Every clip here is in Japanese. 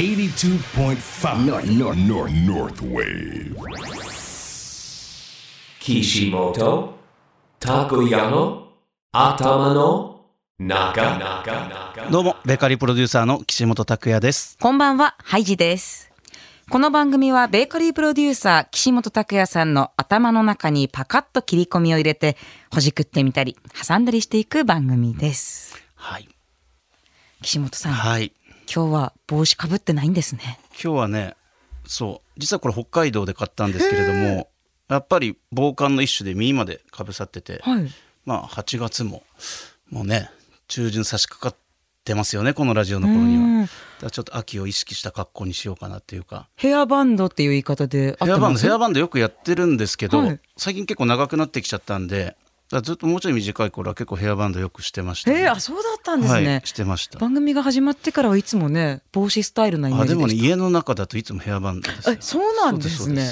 82.5 North, North, North, North Wave. Kishimoto Takuyano Atamano Naga どうも、ベーカリープロデューサーの岸本拓也です。こんばんは、ハイジです。この番組はベーカリープロデューサー岸本拓也さんの頭の中にパカッと切り込みを入れてほじくってみたり挟んだりしていく番組です。はい。岸本さん、はい。今日は帽子かぶってないんですね。今日はね、そう、実はこれ北海道で買ったんですけれども、やっぱり防寒の一種で耳までかぶさってて、はい。まあ8月も、もうね、中旬差し掛かってますよね、このラジオの頃にうんは。だちょっと秋を意識した格好にしようかなっていうか。ヘアバンドっていう言い方でヘアバンド、ヘアバンドよくやってるんですけど、はい最近結構長くなってきちゃったんで、ずっともうちょい短い頃は結構ヘアバンドよくしてました、えー、あ、そうだったんですね。はい、してました。番組が始まってからはいつもね、帽子スタイルなイメーあでもねジでした。家の中だといつもヘアバンドですそうなんですね。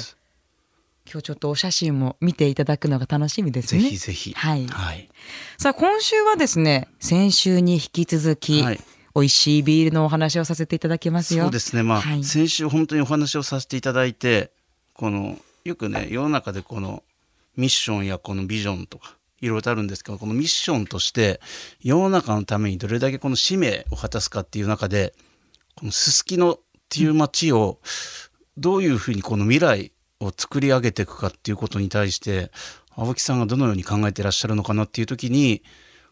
今日ちょっとお写真も見ていただくのが楽しみですぜね。ひぜひ。はい。はい、さあ今週はですね先週に引き続き、はい。美味しいビールのお話をさせていただきますよ。そうですね。まあ、はい。先週本当にお話をさせていただいてこのよくね世の中でこのミッションやこのビジョンとかいろいろとあるんですけどこのミッションとして世の中のためにどれだけこの使命を果たすかっていう中でこのすすきのっていう街をどういうふうにこの未来を作り上げていくかっていうことに対して青木さんがどのように考えていらっしゃるのかなっていう時に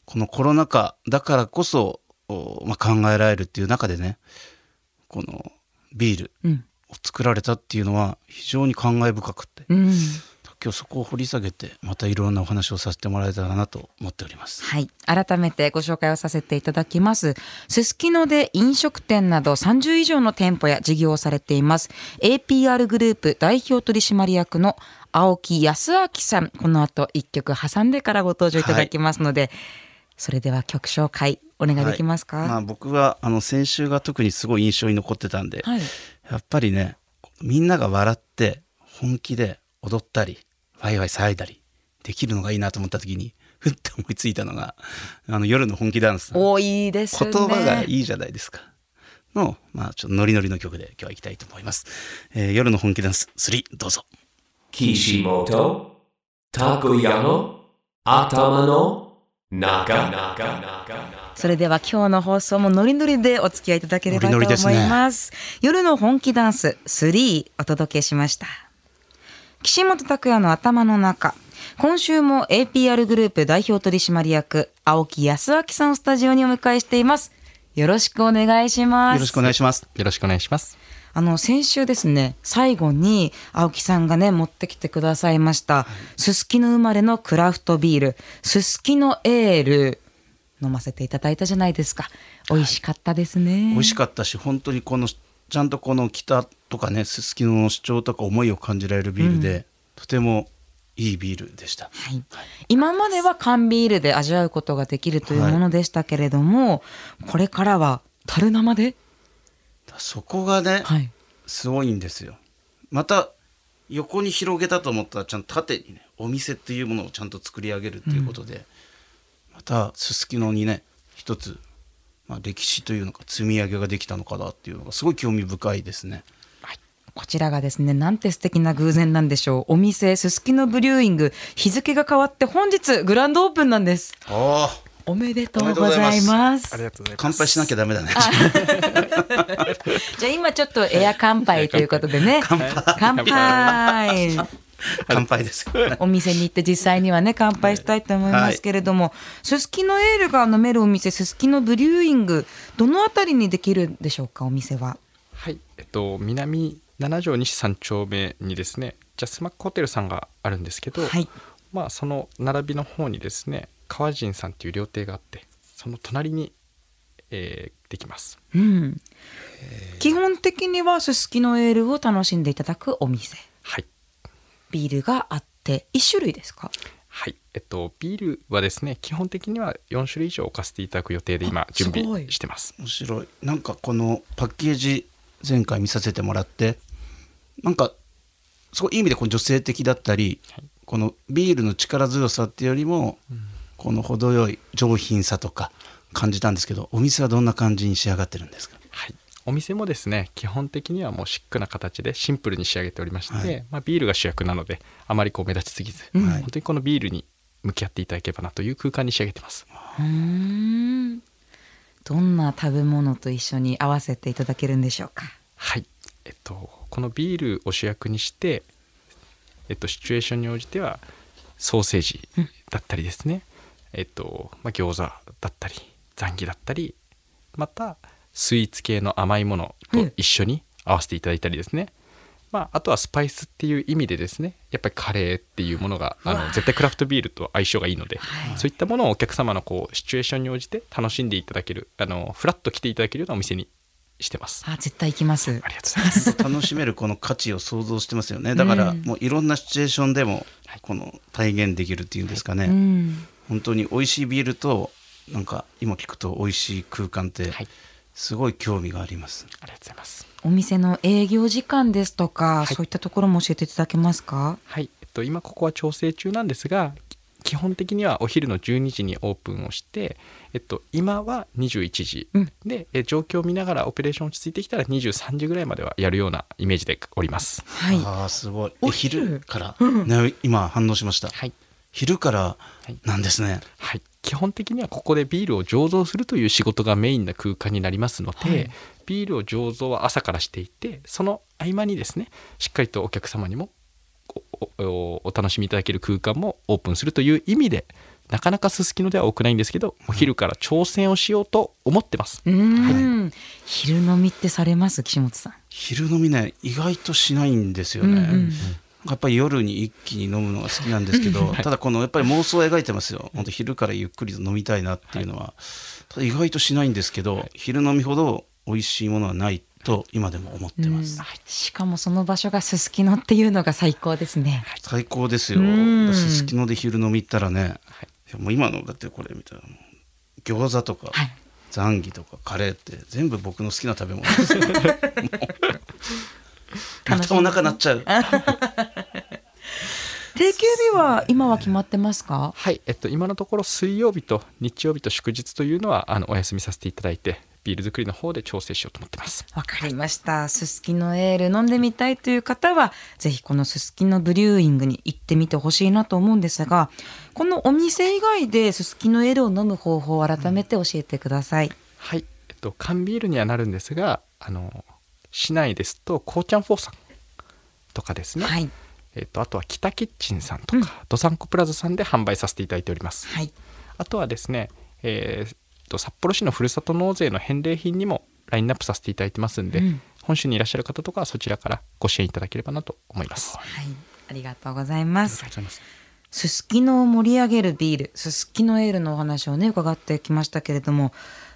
このコロナ禍だからこそ、おまあ、考えられるっていう中でねこのビールうん。を作られたっていうのは非常に感慨深くって。うん今日そこを掘り下げてまたいろんなお話をさせてもらえたらなと思っております。はい。改めてご紹介をさせていただきます。すすきので飲食店など30以上の店舗や事業をされています。APR グループ代表取締役の青木康明さん。この後一曲挟んでからご登場いただきますので、それでは曲紹介お願いできますか、はい。まあ、僕はあの先週が特にすごい印象に残ってたんで、はい。やっぱりねみんなが笑って本気で踊ったりワイワイ騒いだりできるのがいいなと思った時に ふっと思いついたのがあの夜の本気ダンスおいいですね言葉がいいじゃないですか。の、まあ、ちょっとノリノリの曲で今日は行きたいと思います。えー夜の本気ダンス3どうぞ。Kishimoto Takuyano Atamano Naga それでは今日の放送もノリノリでお付き合いいただければとノリノリですね思います。夜の本気ダンス3お届けしました。岸本拓也の頭の中。今週も APR グループ代表取締役青木康明さんをスタジオにお迎えしています。よろしくお願いします。よろしくお願いします。よろしくお願いします。あの先週ですね最後に青木さんがね持ってきてくださいましたすすきの生まれのクラフトビールすすきのエール飲ませていただいたじゃないですか美味しかったですね、美味しかったし、本当にこの、ちゃんとこの北とかね、すすきのの主張とか思いを感じられるビールで、とてもいいビールでした。はい、今までは缶ビールで味わうことができるというものでしたけれども、これからは樽生で、そこがね、はい、すごいんですよ。また、横に広げたと思ったら、ちゃんと縦にね、お店っていうものをちゃんと作り上げるっていうことで、また、すすきのにね、一つ、まあ、歴史というのか、積み上げができたのかなっていうのが、すごい興味深いですね。こちらがですねなんて素敵な偶然なんでしょう。お店すすきのブリューイング。日付が変わって本日グランドオープンなんです。あおめでとうございます。ありがとうございます。乾杯しなきゃダメだね。じゃあ今ちょっとエア乾杯ということでね。乾杯。乾杯。です。よ。お店に行って実際にはね乾杯したいと思いますけれどもすすきのエールが飲めるお店すすきのブリューイングどのあたりにできるんでしょうかお店は？はい、えっと南七条西三丁目にですね、ジャスマックホテルさんがあるんですけど、はい。まあその並びの方にですね、川人さんっていう料亭があって、その隣に、えーできます。うん。基本的にはすすきのエールを楽しんでいただくお店。はい。ビールがあって1種類ですか？はい、えっとビールはですね、基本的には4種類以上置かせていただく予定で今準備してます。面白い。なんかこのパッケージ前回見させてもらってなんかすごいいい意味でこの女性的だったり、このビールの力強さっていうよりも、この程よい上品さとか感じたんですけどお店はどんな感じに仕上がってるんですか？はい、お店もですね基本的にはもうシックな形でシンプルに仕上げておりまして、はい。まあ、ビールが主役なのであまりこう目立ちすぎず、はい。本当にこのビールに向き合っていただければなという空間に仕上げてます。うーん。どんな食べ物と一緒に合わせていただけるんでしょうか？はい、えっと、このビールを主役にして、えっと、シチュエーションに応じてはソーセージだったりですね、えっとまあ、餃子だったりザンギだったりまたスイーツ系の甘いものと一緒に合わせていただいたりですね、まあ、あとはスパイスっていう意味でですねやっぱりカレーっていうものがあの絶対クラフトビールと相性がいいので、そういったものをお客様のこうシチュエーションに応じて楽しんでいただけるあのフラッと来ていただけるようなお店にしてます。あ絶対行きます。ありがとうございます。楽しめるこの価値を想像してますよね。だからうん。もういろんなシチュエーションでもこの体現できるっていうんですかね、うん。本当に美味しいビールとなんか今聞くと美味しい空間ってはい。すごい興味があります、ありがとうございます。お店の営業時間ですとか、い。そういったところも教えていただけますか？はい、えっと、今ここは調整中なんですが基本的にはお昼の12時にオープンをして、えっと、今は21時、うん。でえ状況を見ながらオペレーション落ち着いてきたら23時ぐらいまではやるようなイメージでおります。はい。ああすごい。おえ昼昼から、ね、今反応しました、はい。昼からなんですね、はい、基本的にはここでビールを醸造するという仕事がメインな空間になりますので、はい。ビールを醸造は朝からしていてその合間にですねしっかりとお客様にもおおお楽しみいただける空間もオープンするという意味でなかなかすすきのでは多くないんですけど、お昼から挑戦をしようと思ってます。うーん、昼飲みってされます？岸本さん。昼飲みね意外としないんですよね、うんうんやっぱり夜に一気に飲むのが好きなんですけど、ただこのやっぱり妄想を描いてますよ。本当昼からゆっくりと飲みたいなっていうのは、ただ意外としないんですけど、昼飲みほど美味しいものはないと今でも思ってます、しかもその場所がすすきのっていうのが最高ですね、最高ですよ。うん。すすきので昼飲み行ったらね、い。やもう今のだってこれ見たらもう餃子とか、はい。ザンギとかカレーって全部僕の好きな食べ物ですよ。またお腹鳴っちゃう。定休日は今は決まってますか？はい、えっと、今のところ水曜日と日曜日と祝日というのはあのお休みさせていただいてビール作りの方で調整しようと思ってます。わかりました。すすきのエール飲んでみたいという方はぜひこのすすきのブリューイングに行ってみてほしいなと思うんですがこのお店以外ですすきのエールを飲む方法を改めて教えてください、はい、えっと、缶ビールにはなるんですがあの市内ですとこうちゃんフォーさんとかですね、はい。えっと、あとは北キッチンさんとか、ドサンコプラザさんで販売させていただいております。はい。あとはですね、えーっと札幌市のふるさと納税の返礼品にもラインナップさせていただいてますんで、うん。本州にいらっしゃる方とかはそちらからご支援いただければなと思います。はい。ありがとうございます。すすすきのを盛り上げるビールすすきのエールのお話をね伺ってきましたけれども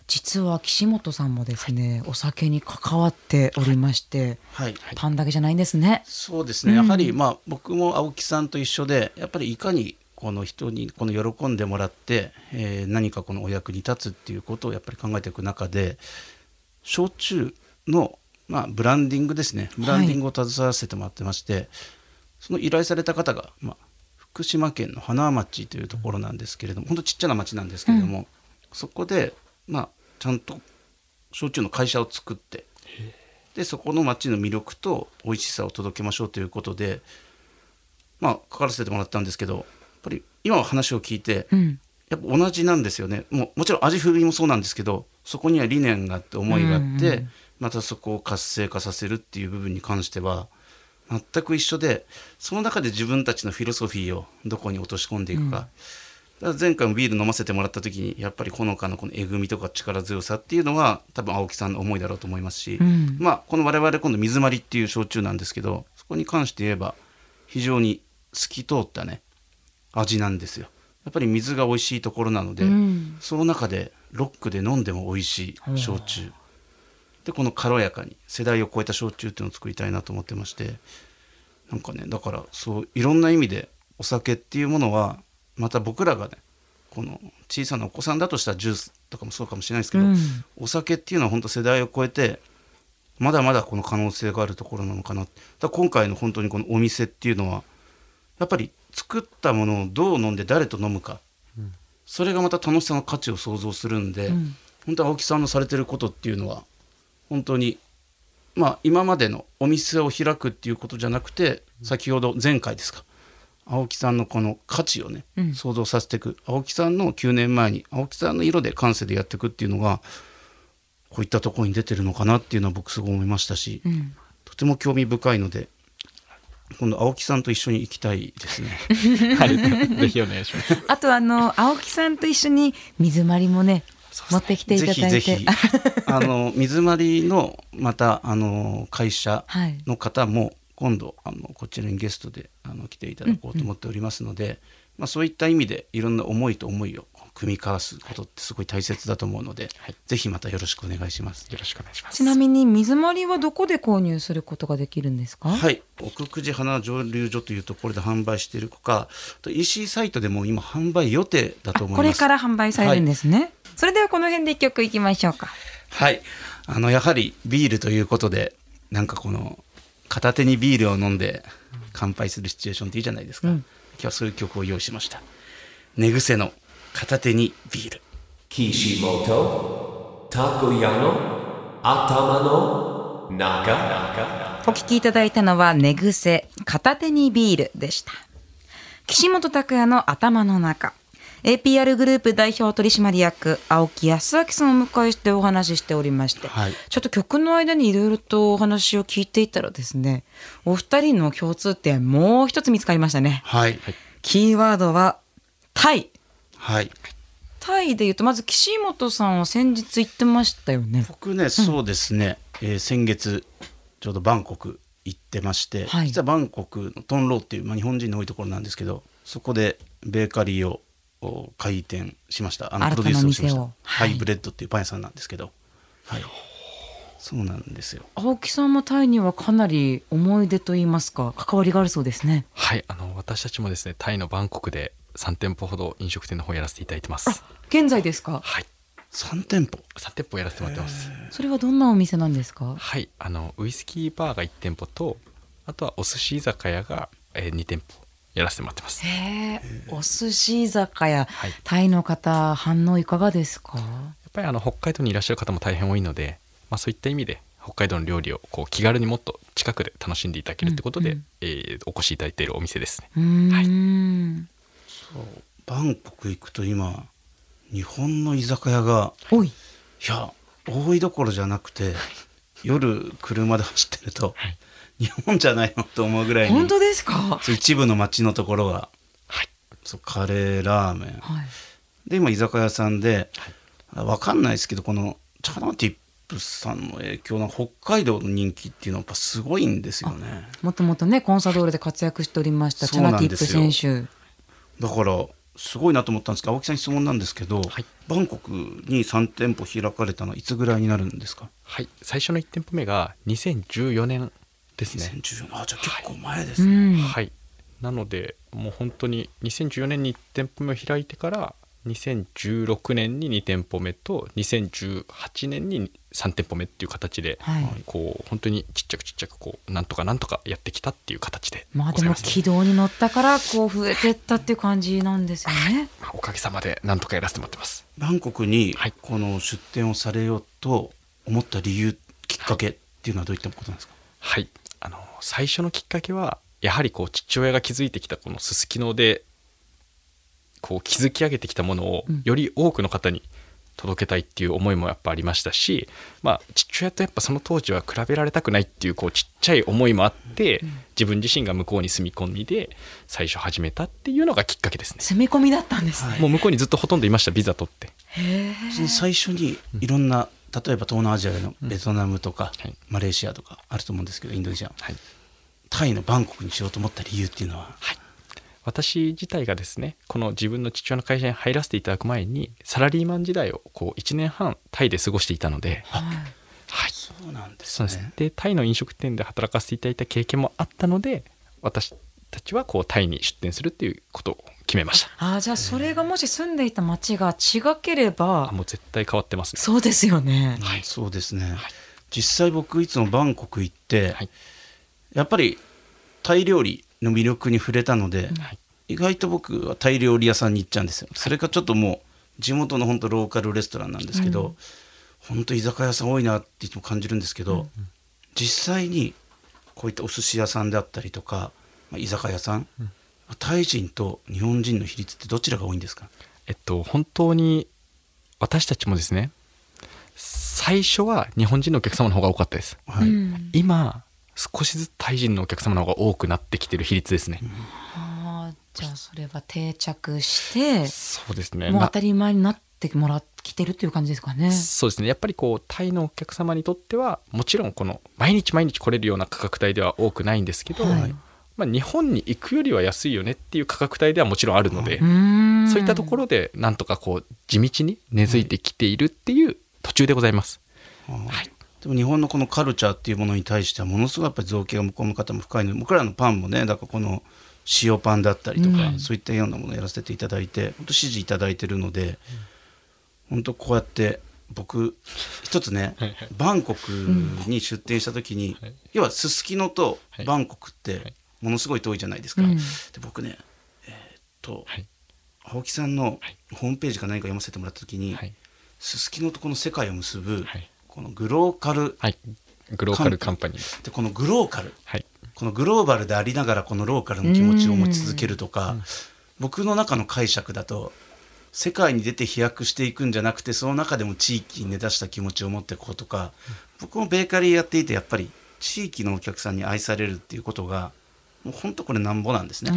実は岸本さんもですね、お酒に関わっておりまして、はい。パンだけじゃないんですね。そうですね、やはりまあ僕も青木さんと一緒でやっぱりいかにこの人にこの喜んでもらって、えー何かこのお役に立つっていうことをやっぱり考えていく中で焼酎の、まあ、ブランディングですね。ブランディングを携わせてもらってまして、その依頼された方が、まあ、福島県の花町というところなんですけれども本当ちっちゃな町なんですけれども、そこで、まあ、ちゃんと焼酎の会社を作ってでそこの町の魅力と美味しさを届けましょうということでまあ書かせてもらったんですけどぱり今の話を聞いて、うん。やっぱ同じなんですよね。もうもちろん味風味もそうなんですけどそこには理念があって思いがあって、うんうんまたそこを活性化させるっていう部分に関しては全く一緒でその中で自分たちのフィロソフィーをどこに落とし込んでいくか,、だから前回もビール飲ませてもらった時にやっぱりほのかなこのえぐみとか力強さっていうのは多分青木さんの思いだろうと思いますし、うん。まあこの我々今度水まりっていう焼酎なんですけどそこに関して言えば非常に透き通ったね味なんですよ。やっぱり水が美味しいところなので、うん。その中でロックで飲んでも美味しい焼酎。でこの軽やかに世代を超えた焼酎っていうのを作りたいなと思ってましてなんかねだからそういろんな意味でお酒っていうものはまた僕らがねこの小さなお子さんだとしたらジュースとかもそうかもしれないですけど、うん。お酒っていうのは本当世代を超えてまだまだこの可能性があるところなのかな。だ今回の本当にこのお店っていうのはやっぱり作ったものをどう飲んで誰と飲むか、それがまた楽しさの価値を想像するんで、ん。本当青木さんのされてることっていうのは本当にまあ今までのお店を開くっていうことじゃなくて先ほど前回ですか。青木さんのこの価値をね、うん。想像させていく。青木さんの9年前に青木さんの色で感性でやっていくっていうのがこういったところに出てるのかなっていうのは僕すごい思いましたし、うん。とても興味深いので今度青木さんと一緒に行きたいですね。はい、ぜひお願いします。あとあの青木さんと一緒に水回りもね持ってきていただいて。ぜひぜひ。あの水回りのまたあの会社はい。の方も今度あのこちらにゲストであの来ていただこうと思っておりますので、まあ、そういった意味でいろんな思いと思いを組み交わすことってすごい大切だと思うので、はい。ぜひまたよろしくお願いします。よろしくお願いします。ちなみに水回りはどこで購入することができるんですか？はい、奥久慈花蒸留所というところで販売しているほかあと EC サイトでも今販売予定だと思います。これから販売されるんですね、それではこの辺で一曲いきましょうか。はい。あのやはりビールということでなんかこの片手にビールを飲んで乾杯するシチュエーションっていいじゃないですか、うん。今日はそういう曲を用意しました。寝癖の片手にビール。Kishimoto Takoyano Atama no Naka お聞きいただいたのは寝癖片手にビールでした。岸本拓也の頭の中。APR グループ代表取締役青木康明さんをお迎えしてお話ししておりまして、はい。ちょっと曲の間にいろいろとお話を聞いていたらですねお二人の共通点もう一つ見つかりましたね。はい。キーワードはタイはい。タイでいうとまず岸本さんは先日言ってましたよね。僕ねそうですね、えー先月ちょうどバンコク行ってまして、はい。実はバンコクのトンローっていう、まあ、日本人の多いところなんですけどそこでベーカリーをお開店しました。あの新たなプロデュースをしました。店を。はい。ハイブレッドっていうパン屋さんなんですけど。はい。そうなんですよ。青木さんもタイにはかなり思い出といいますか関わりがあるそうですね。はい、あの私たちもですね、タイのバンコクで3店舗ほど飲食店の方やらせていただいてます。現在ですか？はい、3店舗。3店舗やらせてもらってます。それはどんなお店なんですか？はい、あのウイスキーバーが1店舗と、あとはお寿司居酒屋が、えー2店舗やらせてもらってます。へえお寿司居酒屋、はい。タイの方反応いかがですか？やっぱりあの北海道にいらっしゃる方も大変多いので、まあ、そういった意味で北海道の料理をこう気軽にもっと近くで楽しんでいただけるってことで、うん。うんえーお越しいただいているお店ですね。うーん、そうバンコク行くと今日本の居酒屋がおい。いや多いどころじゃなくて夜車で走ってると、はい。日本じゃないのと思うぐらいに本当ですか？一部の町のところが、はい。そうカレーラーメン。い。で今居酒屋さんで、あわかんないですけどこのチャナティップさんの影響の北海道の人気っていうのはやっぱすごいんですよね。もともとねコンサドーレで活躍しておりましたチャナティップ選手だからすごいなと思ったんですけど青木さんに質問なんですけど、はい。バンコクに3店舗開かれたのはいつぐらいになるんですか？はい、最初の1店舗目が2014年ですね。2014年。あじゃあ結構前でうすね、ん、はい、なのでもう本当に2014年に1店舗目を開いてから2016年に2店舗目と2018年に3店舗目っていう形で、はい。こう本当にちっちゃくちっちゃくこうなんとかなんとかやってきたっていう形でまあでも軌道に乗ったからこう増えてったっていう感じなんですよね。まあおかげさまでなんとかやらせてもらってます。バンコクにはい。この出店をされようと思った理由きっかけっていうのはどういったことなんですか？はい。あの最初のきっかけはやはりこう父親が築いてきたこのすすきのでこう築き上げてきたものをうん。より多くの方に届けたいっていう思いもやっぱありましたし、まあ、父親とやっぱその当時は比べられたくないっていうこうちっちゃい思いもあって、自分自身が向こうに住み込みで最初始めたっていうのがきっかけですね。住み込みだったんですね、もう向こうにずっとほとんどいましたビザ取って。その最初にいろんな例えば東南アジアのベトナムとか、はい。マレーシアとかあると思うんですけどインドネシア。はい。タイのバンコクにしようと思った理由っていうのは？私自体がですねこの自分の父親の会社に入らせていただく前にサラリーマン時代をこう1年半タイで過ごしていたので、はい、そうなんですね。でタイの飲食店で働かせていただいた経験もあったので私たちはこうタイに出店するっていうことを決めました。ああじゃあそれがもし住んでいた町が違ければあもう絶対変わってますね。そうですよね、はい、そうですね、実際僕いつもバンコク行って、はい。やっぱりタイ料理の魅力に触れたので、はい。意外と僕はタイ料理屋さんに行っちゃうんですよ。それがちょっともう地元の本当ローカルレストランなんですけど、本当居酒屋さん多いなっていつも感じるんですけど、実際にこういったお寿司屋さんであったりとか、まあ、居酒屋さん、タイ人と日本人の比率ってどちらが多いんですか？えっと本当に私たちもですね最初は日本人のお客様の方が多かったです。はい、うん。今少しずつタイ人のお客様の方が多くなってきてる比率ですね、あーじゃあそれは定着してそうですね。もうま当たり前になってもらってきてるっていう感じですかね。そうですね。やっぱりこうタイのお客様にとってはもちろんこの毎日毎日来れるような価格帯では多くないんですけど、はい。まあ、日本に行くよりは安いよねっていう価格帯ではもちろんあるので、うーん。そういったところでなんとかこう地道に根付いてきているっていう途中でございます。はいでも日本のこのカルチャーっていうものに対してはものすごいやっぱり造形が向こうの方も深いので僕らのパンもねだからこの塩パンだったりとか、うん。そういったようなものをやらせていただいて本当支持いただいてるので、本当こうやって僕一つねバンコクに出店した時に、はい。要はすすきのとはい。バンコクってはい。ものすごい遠いじゃないですか。うん。で僕ねえーっと、はい。青木さんのはい。ホームページか何か読ませてもらった時にはい。すすきのとこの世界を結ぶ、はいこのグローカルはい、グローカルカンパニー。でこのグローカル。はい。このグローバルでありながらこのローカルの気持ちを持ち続けるとか、僕の中の解釈だと世界に出て飛躍していくんじゃなくてその中でも地域に根ざした気持ちを持っていこうとか、僕もベーカリーやっていてやっぱり地域のお客さんに愛されるっていうことがもう本当これなんぼなんですね。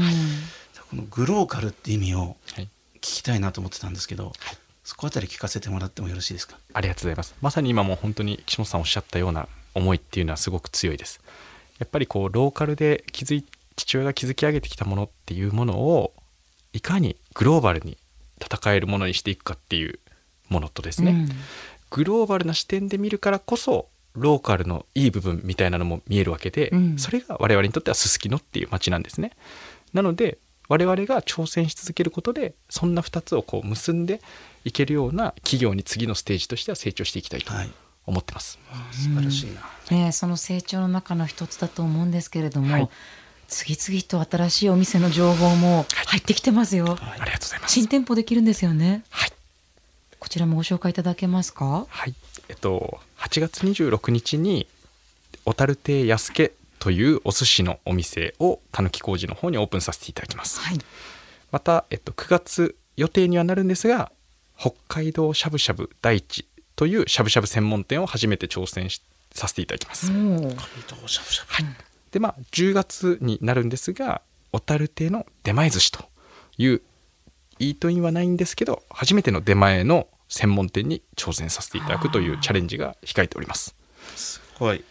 このグローカルって意味をはい。聞きたいなと思ってたんですけど、そこあたり聞かせてもらってもよろしいですか？ありがとうございます。まさに今も本当に岸本さんおっしゃったような思いっていうのはすごく強いです。やっぱりこうローカルで築い父親が築き上げてきたものっていうものをいかにグローバルに戦えるものにしていくかっていうものとですね、うん。グローバルな視点で見るからこそローカルのいい部分みたいなのも見えるわけで、うん。それが我々にとってはすすきのっていう街なんですね。なので我々が挑戦し続けることでそんな2つをこう結んでいけるような企業に次のステージとしては成長していきたいとはい思ってます。素晴らしいな。ねえその成長の中の一つだと思うんですけれども、はい次々と新しいお店の情報も入ってきてますよ。ありがとうございます。新店舗できるんですよね。はい、こちらもご紹介いただけますか？はい、えっと8月26日に小樽亭安家というお寿司のお店をたぬき工事の方にオープンさせていただきます。はい。また、えっと、9月予定にはなるんですが北海道しゃぶしゃぶ大地というしゃぶしゃぶ専門店を初めて挑戦しさせていただきます。もうしゃぶしゃぶ。でまあ10月になるんですが小樽亭の出前寿司というイートインはないんですけど初めての出前の専門店に挑戦させていただくというチャレンジが控えております。すごい、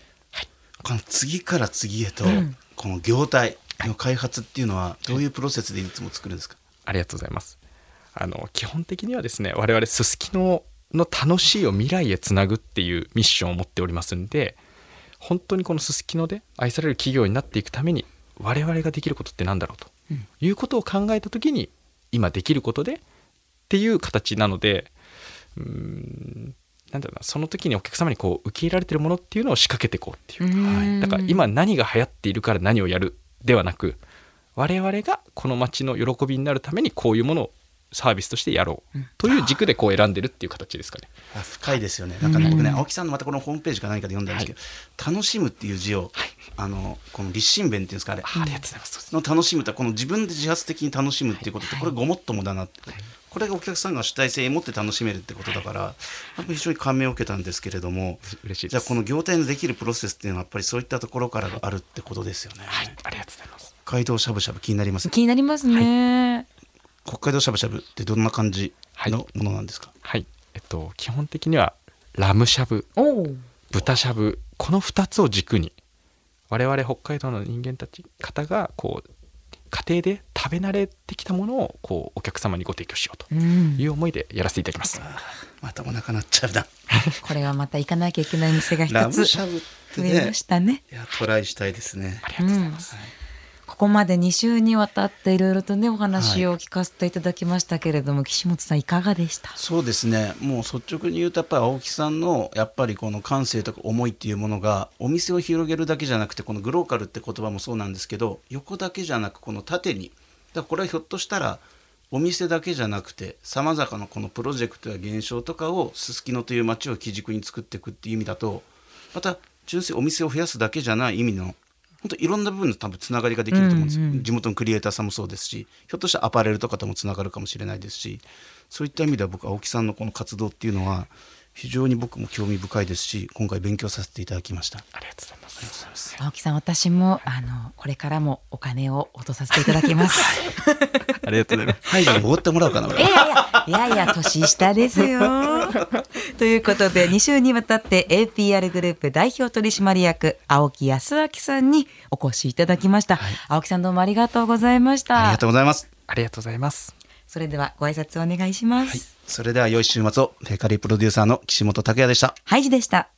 この次から次へと、うん。この業態の開発っていうのはどういうプロセスでいつも作るんですか、ありがとうございます。あの基本的にはですね我々すすきのの楽しいを未来へつなぐっていうミッションを持っておりますんで本当にこのすすきので愛される企業になっていくために我々ができることって何だろうと、いうことを考えた時に今できることでっていう形なのでうーんなんだろうなその時にお客様にこう受け入れられてるものっていうのを仕掛けていこうっていう。うん。だから今何が流行っているから何をやるではなく我々がこの街の喜びになるためにこういうものをサービスとしてやろう。という軸でこう選んでるっていう形ですかね。あ深いですよね。なんかね、僕ね青木さんのまたこのホームページか何かで読んだんですけど、楽しむっていう字を、あのこの立身弁っていうんですかあれ。あありがとうございます。の楽しむってこの自分で自発的に楽しむっていうことってこれごもっともだなって、これがお客さんが主体性を持って楽しめるってことだからやっぱり非常に感銘を受けたんですけれども嬉しいです。じゃあこの業態のできるプロセスっていうのはやっぱりそういったところからがあるってことですよね、はい、ありがとうございます。北海道しゃぶしゃぶ気になります？気になりますね。北海道しゃぶしゃぶってどんな感じのものなんですか、はい、えっと基本的にはラムしゃぶ、おお。豚しゃぶこの2つを軸に我々北海道の人間たち方がこう家庭で食べ慣れてきたものをこうお客様にご提供しようとうん。いう思いでやらせていただきます。またお腹鳴っちゃうな これはまた行かなきゃいけない店がラ一つムしゃぶって増えねましたね。いやトライしたいですねありがとうございます。ここまで2週にわたっていろいろとねお話を聞かせていただきましたけれども、岸本さんいかがでした？そうですね。もう率直に言うとやっぱり青木さんのやっぱりこの感性とか思いっていうものがお店を広げるだけじゃなくてこのグローカルって言葉もそうなんですけど横だけじゃなくこの縦に。だからこれはひょっとしたらお店だけじゃなくてさまざまなこのプロジェクトや現象とかをすすきのという街を基軸に作っていくっていう意味だとまた純粋にお店を増やすだけじゃない意味の本当いろんな部分の多分つながりができると思うんですよ、地元のクリエイターさんもそうですしひょっとしたらアパレルとかともつながるかもしれないですしそういった意味では僕青木さんのこの活動っていうのは非常に僕も興味深いですし今回勉強させていただきました。ありがとうございます青木さん私もあのこれからもお金を落とさせていただきます。ありがとうございますはい、じゃあおごってもらおうかな。俺いやいやいやいや年下ですよ。ということで2週にわたって APR グループ代表取締役青木康明さんにお越しいただきました、青木さんどうもありがとうございましたありがとうございます。ありがとうございますそれではご挨拶お願いします。それでは良い週末を。ベーカリープロデューサーの岸本拓也でした。ハイジでした